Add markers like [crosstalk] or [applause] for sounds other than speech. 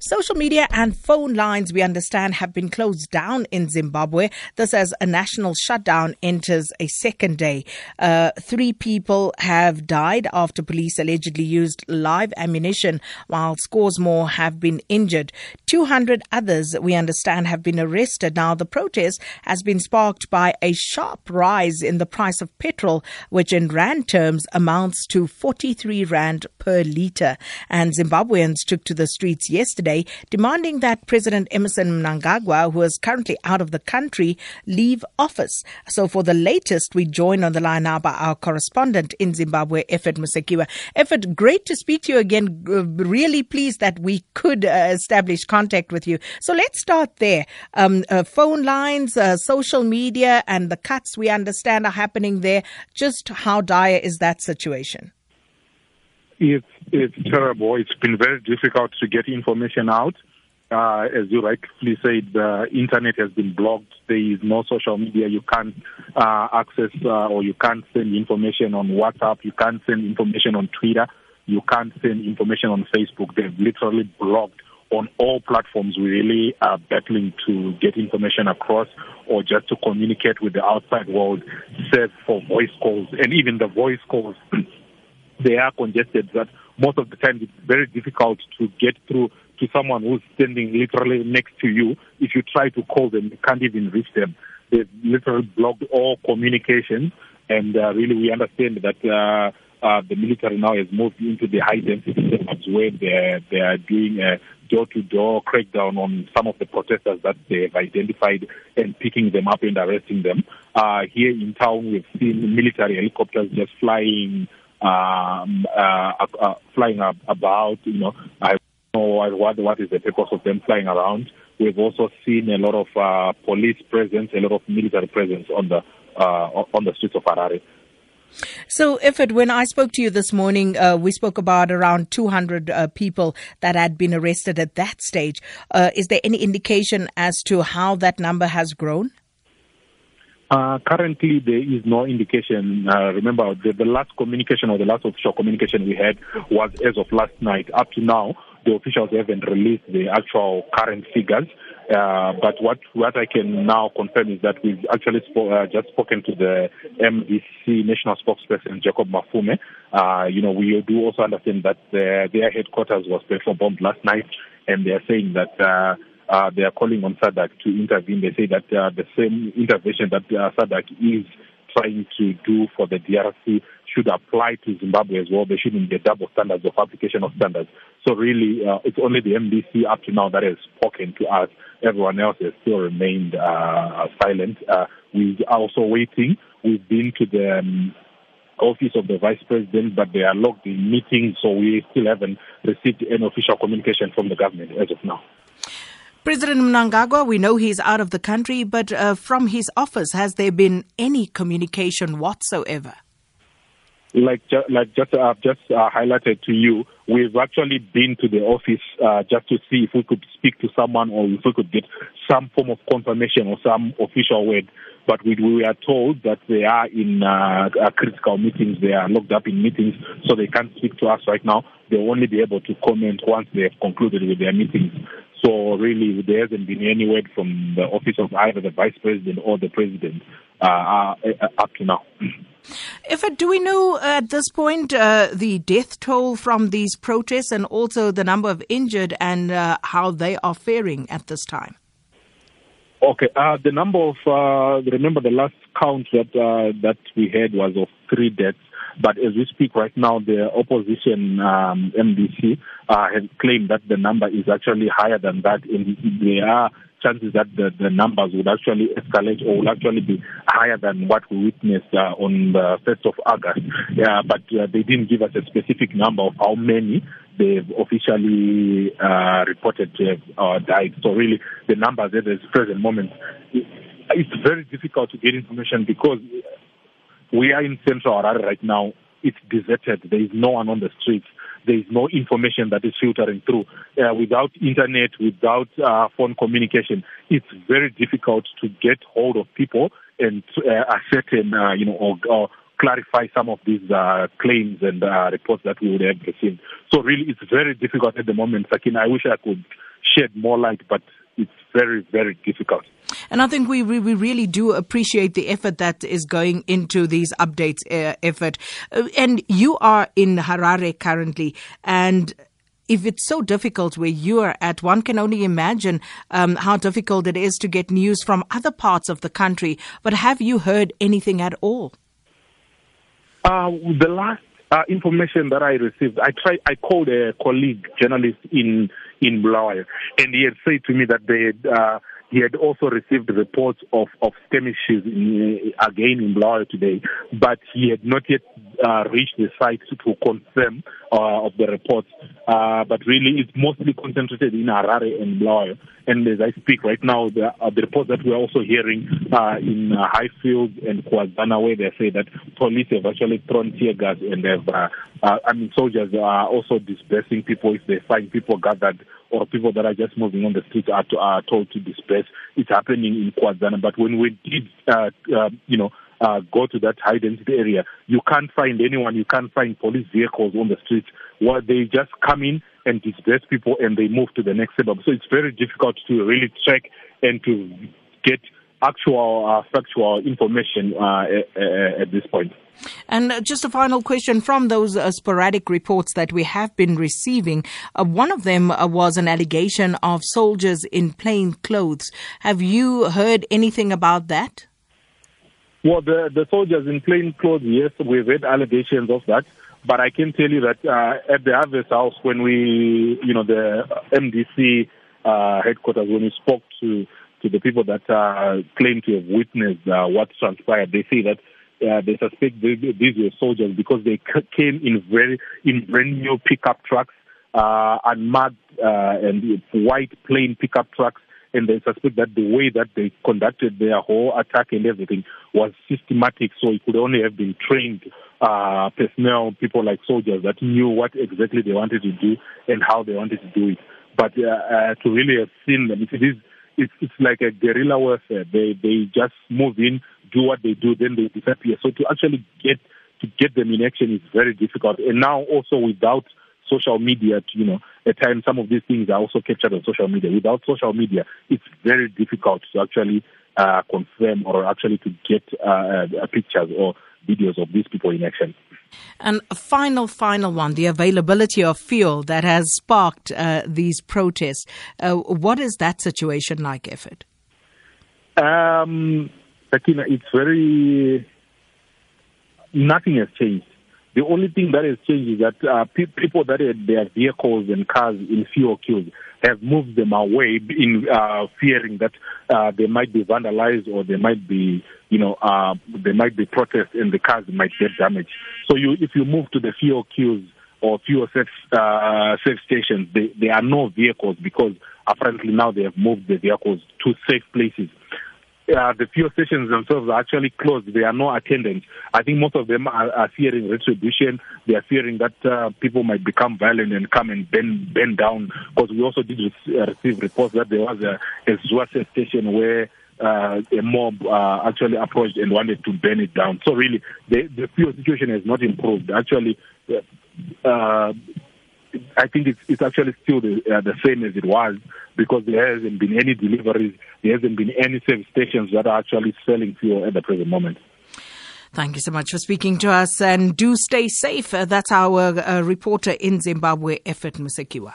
Social media and phone lines, we understand, have been closed down in Zimbabwe. This as a national shutdown enters a second day. Uh, three people have died after police allegedly used live ammunition, while scores more have been injured. 200 others, we understand, have been arrested. Now, the protest has been sparked by a sharp rise in the price of petrol, which in Rand terms amounts to 43 Rand per litre. And Zimbabweans took to the streets yesterday yesterday demanding that President Emmerson Mnangagwa, who is currently out of the country, leave office. So for the latest, we join on the line now by our correspondent in Zimbabwe, Effort Musekiwa. Effort, great to speak to you again. Really pleased that we could uh, establish contact with you. So let's start there. Um, uh, phone lines, uh, social media, and the cuts we understand are happening there. Just how dire is that situation? It's it's terrible. It's been very difficult to get information out. Uh, as you rightfully said, the internet has been blocked. There is no social media. You can't uh, access uh, or you can't send information on WhatsApp. You can't send information on Twitter. You can't send information on Facebook. They've literally blocked on all platforms. We really are battling to get information across or just to communicate with the outside world, save for voice calls. And even the voice calls [clears throat] they are congested that most of the time it's very difficult to get through to someone who's standing literally next to you. If you try to call them, you can't even reach them. They've literally blocked all communication, and uh, really we understand that uh, uh, the military now has moved into the high density suburbs where they they are doing a door to door crackdown on some of the protesters that they've identified and picking them up and arresting them. Uh, here in town, we've seen military helicopters just flying um, uh, uh, flying about. You know, I know what what is the purpose of them flying around. We've also seen a lot of uh, police presence, a lot of military presence on the on the streets of Harare. So, Effort, when I spoke to you this morning, uh, we spoke about around 200 uh, people that had been arrested at that stage. Uh, is there any indication as to how that number has grown? Uh, currently, there is no indication. Uh, remember, the, the, last communication or the last official communication we had was as of last night. Up to now, the officials haven't released the actual current figures. Uh, but what what I can now confirm is that we've actually spo- uh, just spoken to the MDC national spokesperson Jacob Mafume. Uh, you know, we do also understand that their, headquarters was petrol bombed last night, and they are saying that uh, they are calling on SADC to intervene. They say that uh, the same intervention that uh, SADC is trying to do for the DRC should apply to Zimbabwe as well. There shouldn't be a double standards of application of standards. So really, uh, it's only the MDC up to now that has spoken to us. Everyone else has still remained uh, silent. Uh, we are also waiting. We've been to the um, office of the vice president, but they are locked in meetings, so we still haven't received any official communication from the government as of now. President Mnangagwa, we know he's out of the country, but uh, from his office, has there been any communication whatsoever? Like, ju- like just uh, just uh, highlighted to you, we've actually been to the office uh, just to see if we could speak to someone or if we could get some form of confirmation or some official word. But we, we are told that they are in uh, uh, critical meetings. They are locked up in meetings, so they can't speak to us right now. They'll only be able to comment once they have concluded with their meetings. So really, there hasn't been any word from the office of either the vice president or the president uh, uh, uh up to now. If do we know at this point uh, the death toll from these protests and also the number of injured and uh, how they are faring at this time? Okay, uh, the number of remember the last count that that we had was of three deaths. But as we speak right now, the opposition um, MDC uh, has claimed that the number is actually higher than that. And there are chances that the, the numbers would actually escalate or will actually be higher than what we witnessed uh, on the 1st of August. Yeah, but uh, they didn't give us a specific number of how many they've officially uh, reported to have uh, died. So really, the numbers at this present moment, it's very difficult to get information because we are in central Harare right now. It's deserted. There is no one on the streets. There is no information that is filtering through. Uh, without internet, without uh, phone communication, it's very difficult to get hold of people and uh, ascertain, uh, you know, or, or clarify some of these uh, claims and uh, reports that we would have received. So really, it's very difficult at the moment. Sakin, I wish I could shed more light, but it's very, very difficult. And I think we, we, we really do appreciate the effort that is going into these updates uh, effort. Uh, and you are in Harare currently, and if it's so difficult where you are at, one can only imagine um, how difficult it is to get news from other parts of the country. But have you heard anything at all? Uh, the last uh, information that I received, I tried. I called a colleague journalist in in Bulawayo, and he had said to me that they had, uh, he had also received reports of of skirmishes in, again in Bulawayo today, but he had not yet uh, reached the site to confirm uh, of the reports. Uh, but really, it's mostly concentrated in Harare and Bulawayo. And as I speak right now, the, uh, the reports that we're also hearing uh, in uh, Highfield and Kuwadzana, where they say that police have actually thrown tear gas and have, uh, uh, I mean, soldiers are also dispersing people if they find people gathered or people that are just moving on the street are, to, are told to disperse. It's happening in Kuwadzana. But when we did, uh, uh, you know, uh, go to that high density area, you can't find anyone, you can't find police vehicles on the streets. Where they just come in and disperse people and they move to the next suburb. So it's very difficult to really track and to get actual uh, factual information uh, at, at, this point. And uh, just a final question from those uh, sporadic reports that we have been receiving. Uh, one of them uh, was an allegation of soldiers in plain clothes. Have you heard anything about that? Well, the, the soldiers in plain clothes, yes, we've had allegations of that. But I can tell you that uh, at the Harvest House, when we, you know, the MDC uh, headquarters, when we spoke to to the people that uh, claim to have witnessed uh, what transpired, they say that uh, they suspect these were soldiers because they came in very in brand new pickup trucks, uh, unmarked uh, and white plain pickup trucks and they suspect that the way that they conducted their whole attack and everything was systematic, so it could only have been trained uh, personnel, people like soldiers that knew what exactly they wanted to do and how they wanted to do it. But uh, uh, to really have seen them, it is it's, it's like a guerrilla warfare. They they just move in, do what they do, then they disappear. So to actually get to get them in action is very difficult. And now also without social media, to, you know, at times some of these things are also captured on social media. Without social media, it's very difficult to actually uh, confirm or actually to get uh, uh, pictures or videos of these people in action. And a final, final one the availability of fuel that has sparked uh, these protests. Uh, what is that situation like, Effort? Um, Sakina, it's very. Nothing has changed. The only thing that has changed is that uh, pe- people that had their vehicles and cars in fuel queues have moved them away in uh, fearing that uh, they might be vandalized or they might be, you know, uh, there might be protest and the cars might get damaged. So you, if you move to the fuel queues or fuel safe, uh, safe stations, they, there are no vehicles because apparently now they have moved the vehicles to safe places uh, the fuel stations themselves are actually closed. There are no attendants. I think most of them are, are fearing retribution. They are fearing that uh, people might become violent and come and bend, bend down. Because we also did uh, receive reports that there was a, a station where uh, a mob uh, actually approached and wanted to burn it down. So really, the, the fuel situation has not improved. Actually, uh, I think it's, it's actually still the, uh, the same as it was because there hasn't been any deliveries, there hasn't been any service stations that are actually selling fuel at the present moment. Thank you so much for speaking to us and do stay safe. Uh, that's our uh, reporter in Zimbabwe, Effort Musekiwa.